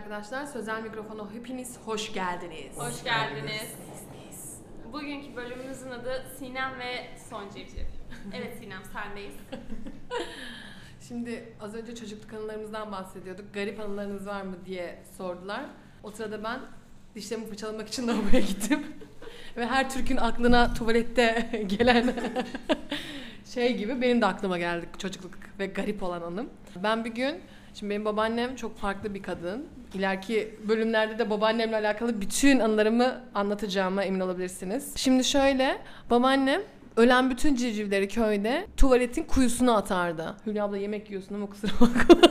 arkadaşlar. Sözel Mikrofon'a hepiniz hoş geldiniz. Hoş geldiniz. Bugünkü bölümümüzün adı Sinem ve Son Civciv. Evet Sinem sendeyiz. Şimdi az önce çocukluk anılarımızdan bahsediyorduk. Garip anılarınız var mı diye sordular. O sırada ben dişlerimi fırçalamak için lavaboya gittim. ve her Türk'ün aklına tuvalette gelen şey gibi benim de aklıma geldi çocukluk ve garip olan anım. Ben bir gün, şimdi benim babaannem çok farklı bir kadın. İleriki bölümlerde de babaannemle alakalı bütün anılarımı anlatacağıma emin olabilirsiniz. Şimdi şöyle, babaannem ölen bütün civcivleri köyde tuvaletin kuyusuna atardı. Hülya abla yemek yiyorsun ama kusura bakma.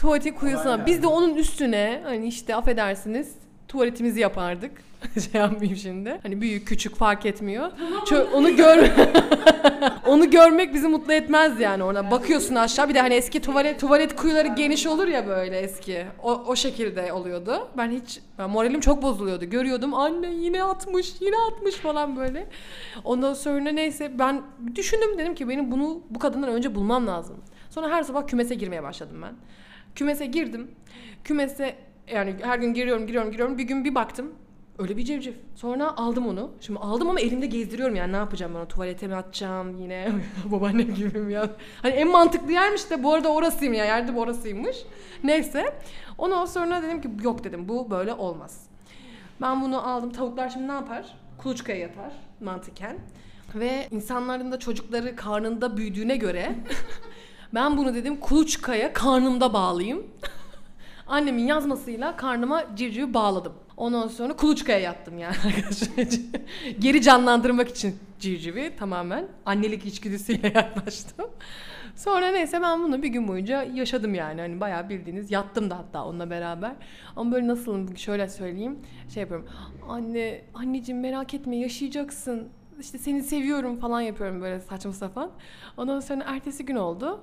Tuvaletin kuyusuna. Biz de onun üstüne hani işte affedersiniz tuvaletimizi yapardık. şey yapmayayım şimdi. Hani büyük küçük fark etmiyor. Çö- onu gör onu görmek bizi mutlu etmez yani orada. Bakıyorsun aşağı bir de hani eski tuvalet tuvalet kuyuları geniş olur ya böyle eski. O, o şekilde oluyordu. Ben hiç ben moralim çok bozuluyordu. Görüyordum anne yine atmış, yine atmış falan böyle. Ondan sonra neyse ben düşündüm dedim ki benim bunu bu kadından önce bulmam lazım. Sonra her sabah kümese girmeye başladım ben. Kümese girdim. Kümese yani her gün giriyorum, giriyorum, giriyorum. Bir gün bir baktım. Öyle bir civciv. Sonra aldım onu. Şimdi aldım ama elimde gezdiriyorum yani ne yapacağım ben tuvalete mi atacağım yine babaannem gibi mi ya. Hani en mantıklı yermiş de bu arada orasıyım ya yerde orasıymış. Neyse. Ondan sonra dedim ki yok dedim bu böyle olmaz. Ben bunu aldım. Tavuklar şimdi ne yapar? Kuluçkaya yatar mantıken. Ve insanların da çocukları karnında büyüdüğüne göre ben bunu dedim kuluçkaya karnımda bağlayayım. Annemin yazmasıyla karnıma civcivi bağladım. Ondan sonra kuluçkaya yattım yani arkadaşlar. Geri canlandırmak için civcivi tamamen annelik içgüdüsüyle yaklaştım. Sonra neyse ben bunu bir gün boyunca yaşadım yani. Hani bayağı bildiğiniz yattım da hatta onunla beraber. Ama böyle nasılım şöyle söyleyeyim. Şey yapıyorum. Anne, anneciğim merak etme yaşayacaksın. İşte seni seviyorum falan yapıyorum böyle saçma sapan. Ondan sonra ertesi gün oldu.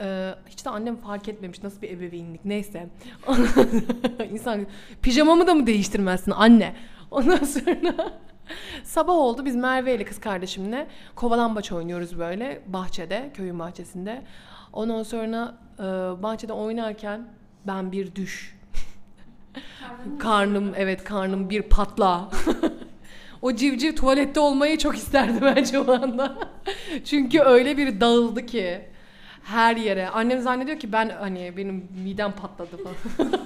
Ee, hiç de annem fark etmemiş nasıl bir ebeveynlik neyse. İnsan pijamamı da mı değiştirmezsin anne? Ondan sonra sabah oldu biz Merve ile kız kardeşimle kovalambaç oynuyoruz böyle bahçede köyün bahçesinde. Ondan sonra e, bahçede oynarken ben bir düş. karnım evet karnım bir patla. o civciv tuvalette olmayı çok isterdi bence o anda. Çünkü öyle bir dağıldı ki her yere. Annem zannediyor ki ben hani benim midem patladı falan.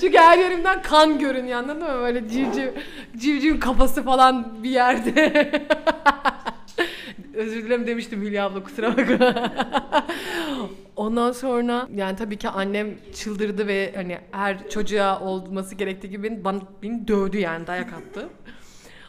Çünkü her yerimden kan görünüyor anladın mı? Böyle civciv, civciv kafası falan bir yerde. Özür dilerim demiştim Hülya abla kusura bakma. Ondan sonra yani tabii ki annem çıldırdı ve hani her çocuğa olması gerektiği gibi beni, bana, beni dövdü yani dayak attı.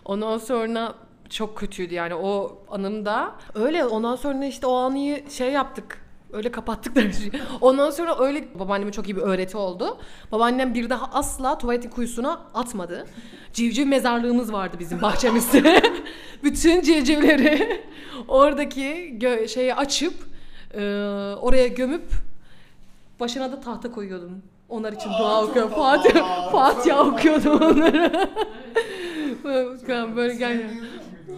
Ondan sonra çok kötüydü yani o anımda. Öyle ondan sonra işte o anıyı şey yaptık. Öyle kapattık da. Ondan sonra öyle babaanneme çok iyi bir öğreti oldu. Babaannem bir daha asla tuvaletin kuyusuna atmadı. Civciv mezarlığımız vardı bizim bahçemizde. Bütün civcivleri oradaki gö- şeyi açıp e, oraya gömüp başına da tahta koyuyordum. Onlar için dua okuyordum. Fatiha, Fatiha okuyordum onlara. Böyle, böyle gel.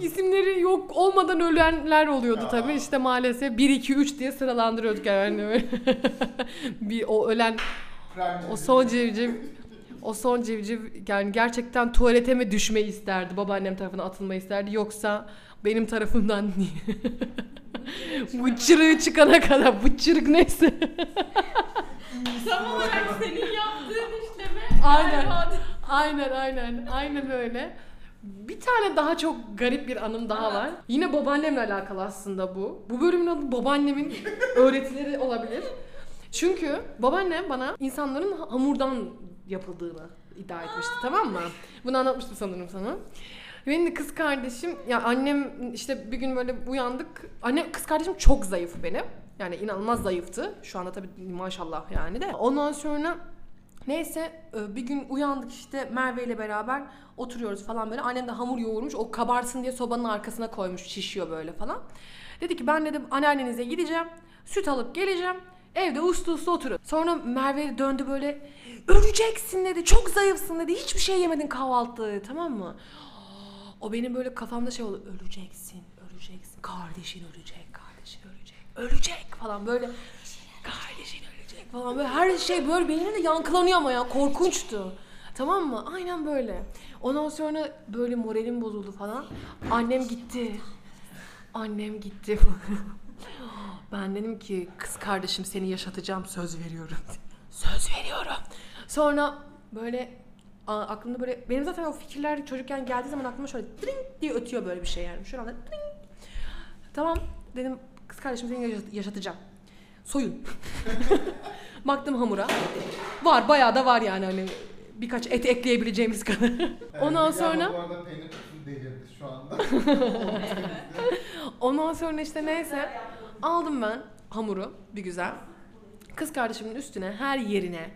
İsimleri yok olmadan ölenler oluyordu tabii. İşte maalesef 1 2 3 diye sıralandırıyorduk yani böyle. bir o ölen o son civciv o son civciv yani gerçekten tuvalete mi düşmeyi isterdi? Babaannem tarafından atılmayı isterdi yoksa benim tarafımdan bu çırığı çıkana kadar bu çırık neyse. Tam olarak senin yaptığın işleme Aynen. galiba- Aynen aynen. Aynen öyle. Bir tane daha çok garip bir anım daha var. Yine babaannemle alakalı aslında bu. Bu bölümün adı babaannemin öğretileri olabilir. Çünkü babaannem bana insanların hamurdan yapıldığını iddia etmişti tamam mı? Bunu anlatmıştım sanırım sana. Benim de kız kardeşim, ya annem işte bir gün böyle uyandık. Annem, kız kardeşim çok zayıf benim. Yani inanılmaz zayıftı. Şu anda tabii maşallah yani de. Ondan sonra Neyse e, bir gün uyandık işte Merve ile beraber oturuyoruz falan böyle. Annem de hamur yoğurmuş o kabarsın diye sobanın arkasına koymuş şişiyor böyle falan. Dedi ki ben dedim anneannenize gideceğim. Süt alıp geleceğim. Evde uslu uslu oturun. Sonra Merve döndü böyle öleceksin dedi. Çok zayıfsın dedi. Hiçbir şey yemedin kahvaltıda dedi tamam mı? O benim böyle kafamda şey oldu. Öleceksin, öleceksin. Kardeşin ölecek, kardeşin ölecek. Ölecek falan böyle. Kardeşin ölecek. Falan böyle her şey böyle beynimde yankılanıyor ama ya korkunçtu. Tamam mı? Aynen böyle. Ondan sonra böyle moralim bozuldu falan. Annem gitti. Annem gitti. ben dedim ki kız kardeşim seni yaşatacağım söz veriyorum. söz veriyorum. Sonra böyle aklımda böyle benim zaten o fikirler çocukken geldiği zaman aklıma şöyle dring diye ötüyor böyle bir şey yani. Şu anda dring. Tamam dedim kız kardeşim seni yaşat- yaşatacağım. Soyun. Baktım hamura. Var bayağı da var yani hani birkaç et ekleyebileceğimiz kadar. Ondan sonra bu arada peynir kutusunu delirdi şu anda. ondan sonra işte neyse aldım ben hamuru bir güzel. Kız kardeşimin üstüne her yerine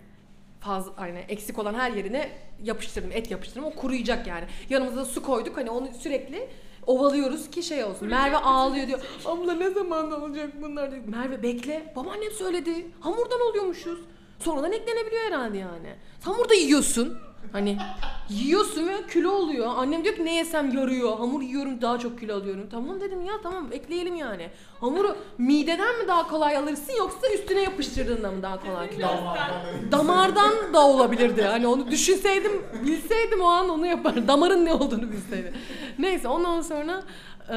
fazla hani eksik olan her yerine yapıştırdım et yapıştırdım o kuruyacak yani. Yanımıza da su koyduk hani onu sürekli ovalıyoruz ki şey olsun. Merve ağlıyor diyor. Abla ne zaman olacak bunlar diyor. Merve bekle. Babaannem söyledi. Hamurdan oluyormuşuz. Sonradan eklenebiliyor herhalde yani. Hamur da yiyorsun. Hani yiyorsun ve kilo oluyor. Annem diyor ki ne yesem yarıyor. Hamur yiyorum daha çok kilo alıyorum. Tamam dedim ya tamam ekleyelim yani. Hamuru mideden mi daha kolay alırsın yoksa üstüne yapıştırdığında mı daha kolay kilo alırsın? Damardan- da olabilirdi. Hani onu düşünseydim, bilseydim o an onu yapardım. Damarın ne olduğunu bilseydim. Neyse ondan sonra e,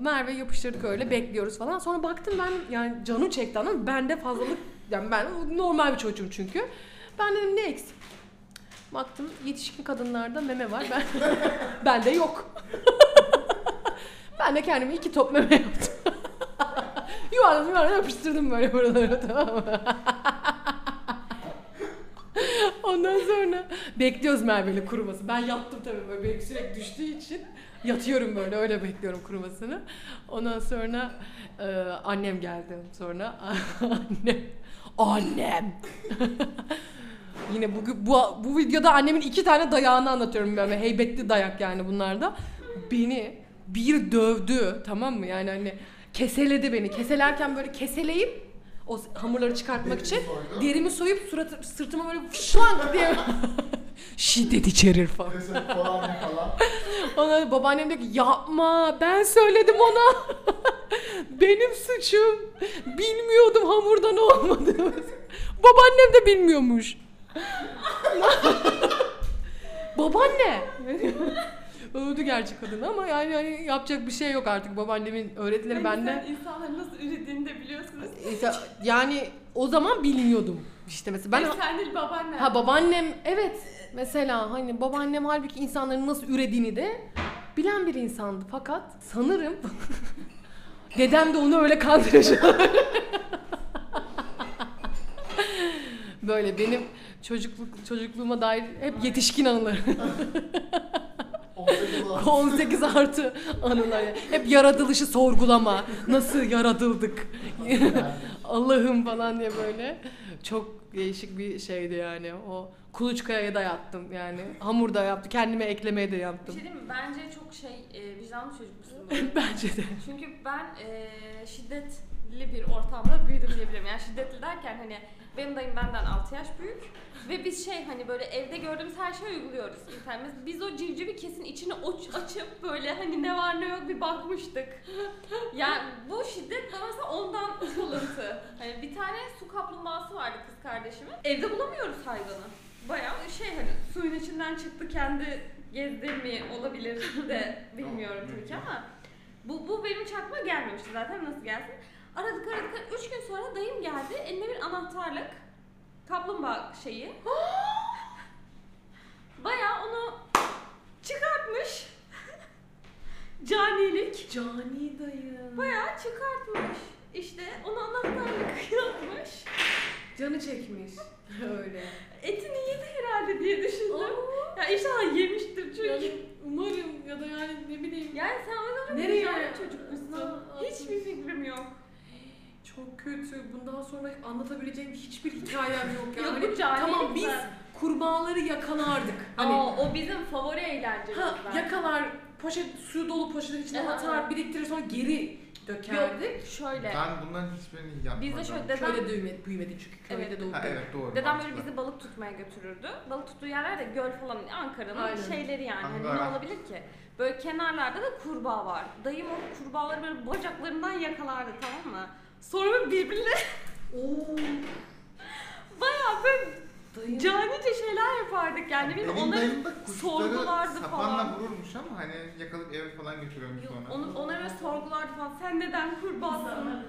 Merve yapıştırdık öyle bekliyoruz falan. Sonra baktım ben yani canım çekti ama bende fazlalık yani ben normal bir çocuğum çünkü. Ben dedim ne eksik? Baktım yetişkin kadınlarda meme var. Ben bende yok. ben de kendime iki top meme yaptım. yuvarladım yuvarladım yapıştırdım böyle buralara tamam mı? Ondan sonra bekliyoruz Merve'yle kuruması. Ben yattım tabii böyle benim sürekli düştüğü için yatıyorum böyle öyle bekliyorum kurumasını. Ondan sonra e, annem geldi sonra annem annem Yine bu, bu, bu videoda annemin iki tane dayağını anlatıyorum böyle heybetli dayak yani bunlar da. Beni bir dövdü tamam mı yani hani keseledi beni. Keselerken böyle keseleyip o hamurları çıkartmak için Derimi soydu. derimi soyup surat, sırtıma böyle şlank diye şiddet içerir falan. Falan. Ona babaannem diyor ki yapma ben söyledim ona. Benim suçum. Bilmiyordum hamurdan olmadığını. Babaannem de bilmiyormuş. Babaanne. Öldü gerçek kadın ama yani hani yapacak bir şey yok artık babaannemin öğretileri Hani bende. insanların nasıl ürediğini de biliyorsunuz. İşte Yani o zaman bilmiyordum. İşte mesela ben sen değil babaannen. Ha babaannem evet mesela hani babaannem halbuki insanların nasıl ürediğini de bilen bir insandı fakat sanırım dedem de onu öyle kandırıyor. Böyle benim çocukluk çocukluğuma dair hep yetişkin anılar. 18 olan. 18 artı anılar. Hep yaratılışı sorgulama. Nasıl yaratıldık? Allah'ım falan diye böyle. Çok değişik bir şeydi yani. O kuluçkaya da yattım yani. Hamur da yaptım. Kendime eklemeye de Bir yaptım. şey diyeyim mi? Bence çok şey e, vicdanlı çocukmuşsun. Bence de. Çünkü ben e, şiddetli bir ortamda büyüdüm diyebilirim. Yani şiddetli derken hani benim dayım benden 6 yaş büyük ve biz şey hani böyle evde gördüğümüz her şeyi uyguluyoruz internet. Biz o civcivi kesin içini açıp böyle hani ne var ne yok bir bakmıştık. Yani bu şiddet mesela ondan alıntı. Hani bir tane su kaplumbağası vardı kız kardeşimin. Evde bulamıyoruz hayvanı. Bayağı şey hani suyun içinden çıktı kendi gezdi mi olabilir de bilmiyorum tabii ki ama bu, bu benim hiç aklıma gelmemişti zaten nasıl gelsin. Aradık aradık üç gün sonra dayım geldi eline bir anahtarlık kaplumbağa şeyi. Bayağı onu çıkartmış. Canilik. Cani dayı. Bayağı çıkartmış. İşte onu anahtarlık yapmış. Canı çekmiş. Öyle. Etini Çok kötü. Bundan sonra anlatabileceğim hiçbir hikayem yok yani. Yok, Hani bu tamam biz zaten. kurbağaları yakalardık. Hani Aa, o bizim favori eğlencemiz Ha, yakalar, poşet, suyu dolu poşetin içine Aha. atar, biriktirir sonra geri dökerdik. Yok şöyle. Ben bunların hiçbirini yapmadım. Biz de şöyle dedem, Köyde büyümedik, büyümedik çünkü köyde Evet. doğduk. Ha evet doğru. dedem böyle bizi balık tutmaya götürürdü. Balık tuttuğu yerler de göl falan Ankara'nın Aynen. şeyleri yani. Hani ne olabilir ki? Böyle kenarlarda da kurbağa var. Dayım o kurbağaları böyle bacaklarından yakalardı tamam mı? Sonra böyle birbirine Oo. Dayım. Canice şeyler yapardık yani. Benim Benim onları dayım da kuşları sorgulardı sapanla falan. vururmuş ama hani yakalayıp eve falan götürüyormuş Yok, sonra. onu, onlara sorgulardı falan. Sen neden kurbağasın? falan.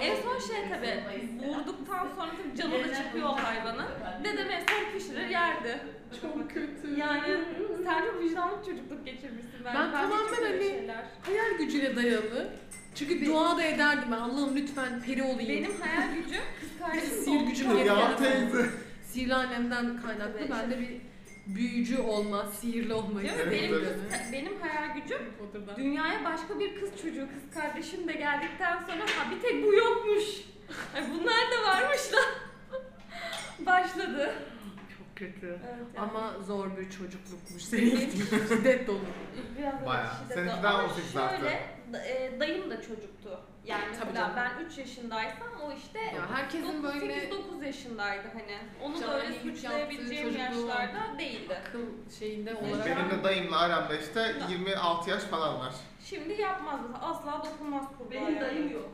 En son şey tabi vurduktan sonra tabii canı da çıkıyor o hayvanın. Dedem en son pişirir yerdi. Çok kötü. Yani sen çok vicdanlı bir çocukluk geçirmişsin bence. Ben Bence tamamen çok öyle hani- şeyler. Hayal gücüne dayalı. Çünkü dua da ederdim ben. Allah'ım lütfen peri olayım. Benim hayal gücüm kız kardeşim Sihir gücüm geri Ya teyze. Sihirli annemden kaynaklı. Evet. Ben de bir büyücü olma, sihirli olmayı Değil mi? Evet, Benim, kız, benim hayal gücüm dünyaya başka bir kız çocuğu, kız kardeşim de geldikten sonra ha bir tek bu yokmuş. Ay bunlar da varmış da. Başladı. Çok kötü. Evet, yani. Ama zor bir çocuklukmuş senin. Şiddet dolu. Bayağı. Seninki daha Ama 18 zaten. Şöyle, e, dayım da çocuktu. Yani Tabii mesela canım. ben 3 yaşındaysam o işte Ya herkesin böyle 8-9 yaşındaydı hani. Onu da öyle suçlayabileceğim yaşlarda değildi. akıl şeyinde olarak Benim de dayımla aramda işte 26 yaş falan var. Şimdi yapmaz mesela asla dokunmaz kurbağa. Benim dayım yok.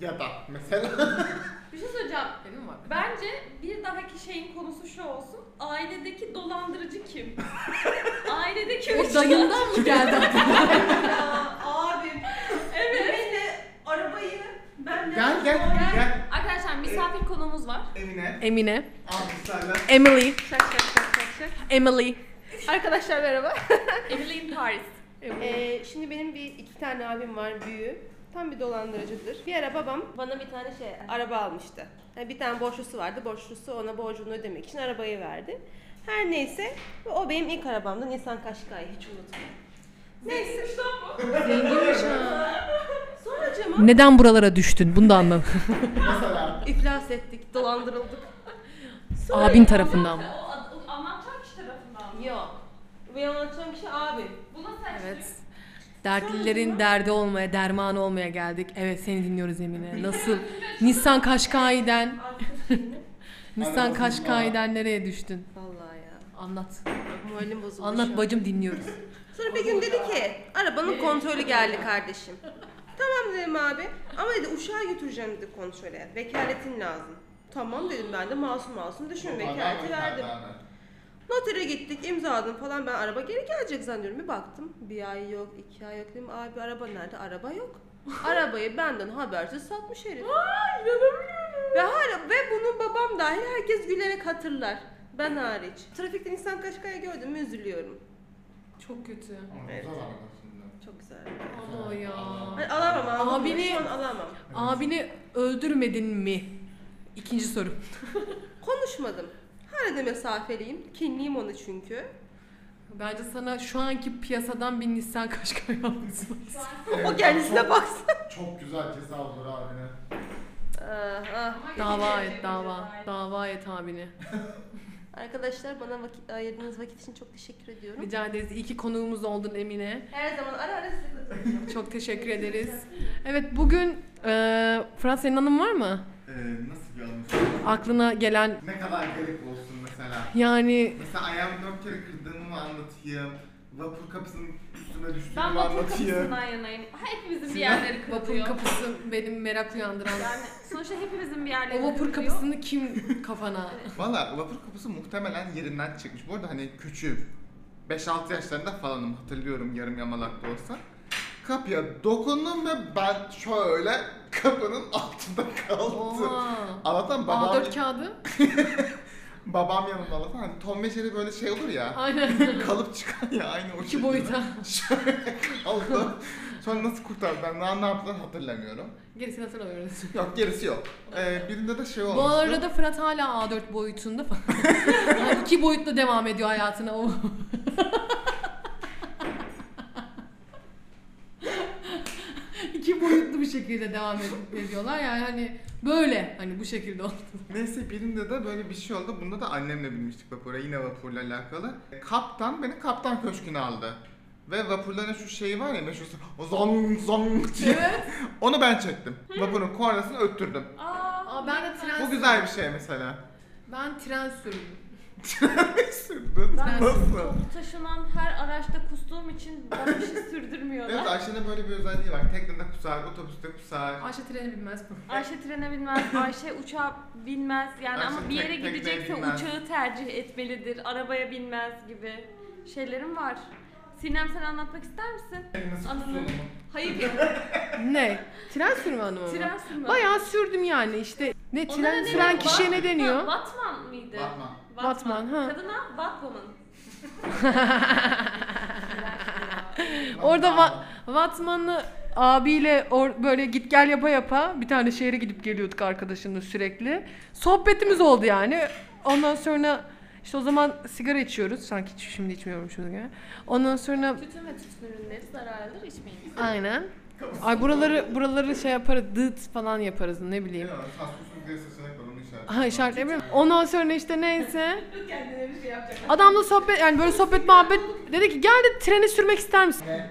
Ya da mesela. Bir şey söyleyeceğim. benim var. Bence bir dahaki şeyin konusu şu olsun. Ailedeki dolandırıcı kim? Ailedeki O dayından mı geldi aklına? ya abim. Evet. Benimle arabayı ben de gel gel gel. Arkadaşlar misafir konuğumuz var. Emine. Emine. Alkışlarla. Emily. Şak şak şak şak şak. Emily. Arkadaşlar merhaba. Emily in Paris. Ee, şimdi benim bir iki tane abim var büyüğü. Tam bir dolandırıcıdır. Bir ara babam bana bir tane şey araba almıştı. Yani bir tane borçlusu vardı. Borçlusu ona borcunu ödemek için arabayı verdi. Her neyse o benim ilk arabamdı. Nissan Qashqai hiç unutmam. Neyse. Zenginmiş ha. Sonra cama Neden buralara düştün? Bunu da anlam. Mesela. iflas ettik, dolandırıldık. Sonra Abin tarafından mı? O, o anlatacak kişi tarafından mı? Yok. Ve anlatacağım kişi abim. Bu nasıl Evet. Dertlilerin derdi olmaya, dermanı olmaya geldik. Evet seni dinliyoruz Emine. Nasıl? Nissan Kaşkay'den, Nissan Anladım. Kaşkay'den nereye düştün? Vallahi ya. Anlat. Moralim bozuldu. şu Anlat an. bacım dinliyoruz. Sonra bir gün dedi ki arabanın kontrolü geldi kardeşim. Tamam dedim abi ama dedi uşağı götüreceğim dedi kontrole. Vekaletin lazım. Tamam dedim ben de masum masum düşün vekaleti verdim. Notere gittik imzaladım falan ben araba geri gelecek zannediyorum. Bir baktım bir ay yok iki ay yok dedim abi araba nerede? Araba yok. Arabayı benden habersiz satmış herif. Ve hala ve bunu babam dahil herkes gülerek hatırlar. Ben hariç. Trafikte insan kaşkaya gördüm mü üzülüyorum. Çok kötü. Evet. Evet. şimdi. Çok güzel. Ama ya. Hani alamam alamam. Abini- Şu an alamam. Abini öldürmedin mi? İkinci soru. Konuşmadım. Hala da mesafeliyim. Kinliyim onu çünkü. Bence sana şu anki piyasadan bir Nissan Qashqai lazım. O kendisine baksın. Çok güzel ceza olur abine. Ah, ah. Dava et dava. Dava et abini. Arkadaşlar bana vakit, ayırdığınız vakit için çok teşekkür ediyorum. Rica ederiz. İyi ki konuğumuz oldun Emine. Her zaman ara ara katılacağım. Çok teşekkür ederiz. Evet bugün e, Fırat senin anın var mı? Ee, nasıl bir anı? Aklına gelen Ne kadar garip olsun mesela. yani Mesela ayağımı dört kere kırdığımı mı anlatayım? Vapur kapısının üstüme düştüğümü Ben mü vapur anlatayım? kapısından yanayım. Hepimizin bir yerleri vapur kırılıyor. kapısı benim merak uyandıran. Yani sonuçta hepimizin bir yerleri O vapur kırılıyor. kapısını kim kafana? Valla vapur kapısı muhtemelen yerinden çıkmış. Bu arada hani küçüğüm. 5-6 yaşlarında falanım hatırlıyorum yarım yamalak da olsa. Kapıya dokundum ve ben şöyle kapının altında kaldım. Allah'tan babam, A4 kağıdı. babam yanımda Allah'tan hani Tom ve Jerry böyle şey olur ya. Aynen. kalıp çıkan ya aynı o İki boyuta. Şöyle kaldı. Sonra nasıl kurtardı ben ne, ne yaptılar hatırlamıyorum. Gerisini hatırlamıyoruz. Yok gerisi yok. Ee, birinde de şey olmuştu. Bu arada Fırat hala A4 boyutunda falan. Yani iki boyutla devam ediyor hayatına o. iki boyutlu bir şekilde devam ed- ediyorlar yani hani böyle hani bu şekilde oldu. Neyse birinde de böyle bir şey oldu. Bunda da annemle binmiştik vapura. Yine vapurla alakalı. Kaptan beni kaptan köşküne aldı. Ve vapurların şu şeyi var ya meşhur o zong zong diye. Evet. Onu ben çektim. Vapurun kornasını öttürdüm. Aa, Aa, ben de tren Bu güzel bir şey mesela. Ben tren sürdüm. Sürdün. Ben Nasıl? toplu taşınan her araçta kustuğum için bana bir şey sürdürmüyorlar. Evet Ayşe'nin böyle bir özelliği var. Teknede kusar, otobüste kusar. Ayşe treni bilmez mi? Ayşe trene binmez, Ayşe uçağa binmez. Yani Ayşe ama bir yere tek- tekneye gidecekse binmez. uçağı tercih etmelidir. Arabaya binmez gibi şeylerim var. Sinem sen anlatmak ister misin? Nasıl mu? Hayır. Ne? Tren sürme hanımı mı? Tren sürme. Bayağı sürdüm yani işte. Ne Onlara tren ne süren deniyor? kişiye ne deniyor? Batman mıydı? Batman. Batman, ha. Kadına Batwoman. Orada va abiyle or böyle git gel yapa yapa bir tane şehre gidip geliyorduk arkadaşımla sürekli. Sohbetimiz oldu yani. Ondan sonra işte o zaman sigara içiyoruz. Sanki hiç şimdi içmiyormuşuz gibi. Ondan sonra Tütün ve tütün ürünleri zararlıdır içmeyin. aynen. Ay buraları buraları şey yaparız, dıt falan yaparız ne bileyim. Diye işaret. Ha işaretleyebilir miyim? Ondan sonra işte neyse. Kendine bir şey yapacak. Adamla sohbet yani böyle sohbet muhabbet dedi ki gel de treni sürmek ister misin? Ne?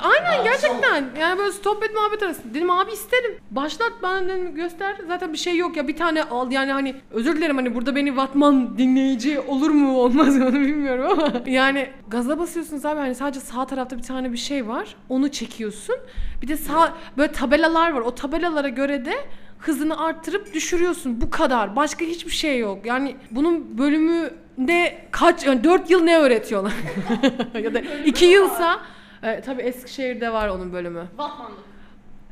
Aynen gerçekten. Yani böyle sohbet muhabbet arası. Dedim abi isterim. Başlat bana dedim göster. Zaten bir şey yok ya bir tane al yani hani özür dilerim hani burada beni Vatman dinleyici olur mu olmaz mı onu bilmiyorum ama yani gaza basıyorsunuz abi hani sadece sağ tarafta bir tane bir şey var. Onu çekiyorsun. Bir de sağ böyle tabelalar var. O tabelalara göre de hızını arttırıp düşürüyorsun. Bu kadar. Başka hiçbir şey yok. Yani bunun bölümü de kaç yani 4 yıl ne öğretiyorlar? ya da 2 yılsa e, tabii Eskişehir'de var onun bölümü. Batmanlık.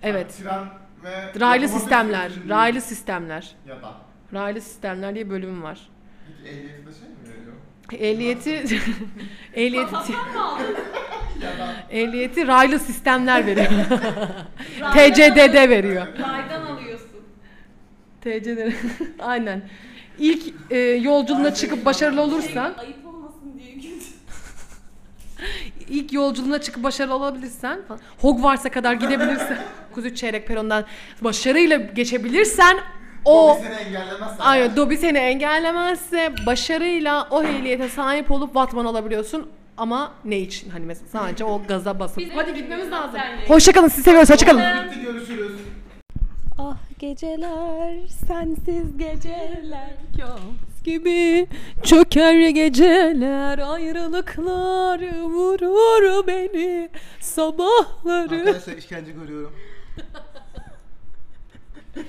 Evet. Tren ve... Raylı sistemler. Raylı sistemler. Ya da. Raylı sistemler diye bölümü var. Peki ehliyeti de şey mi veriyor? Ehliyeti ehliyeti ehliyeti raylı sistemler veriyor. TCDD veriyor. Raydan TCDD. Aynen. İlk e, yolculuğuna çıkıp başarılı olursan, Şey, ayıp olmasın diye kötü. ilk yolculuğuna çıkıp başarılı olabilirsen, Hogwarts'a kadar gidebilirsen, Kuzey Çeyrek Peron'dan başarıyla geçebilirsen o O bir seni engellemezse. Aynen Dobby seni engellemezse başarıyla o ehliyete sahip olup Batman olabiliyorsun. Ama ne için? Hani mesela sadece o gaza basıp. Biz Hadi gitmemiz lazım. Hoşçakalın sizi seviyoruz. Hoşçakalın. Bitti görüşürüz. Ah geceler sensiz geceler kabus gibi çöker geceler ayrılıklar vurur beni sabahları Arkadaşlar işkence görüyorum.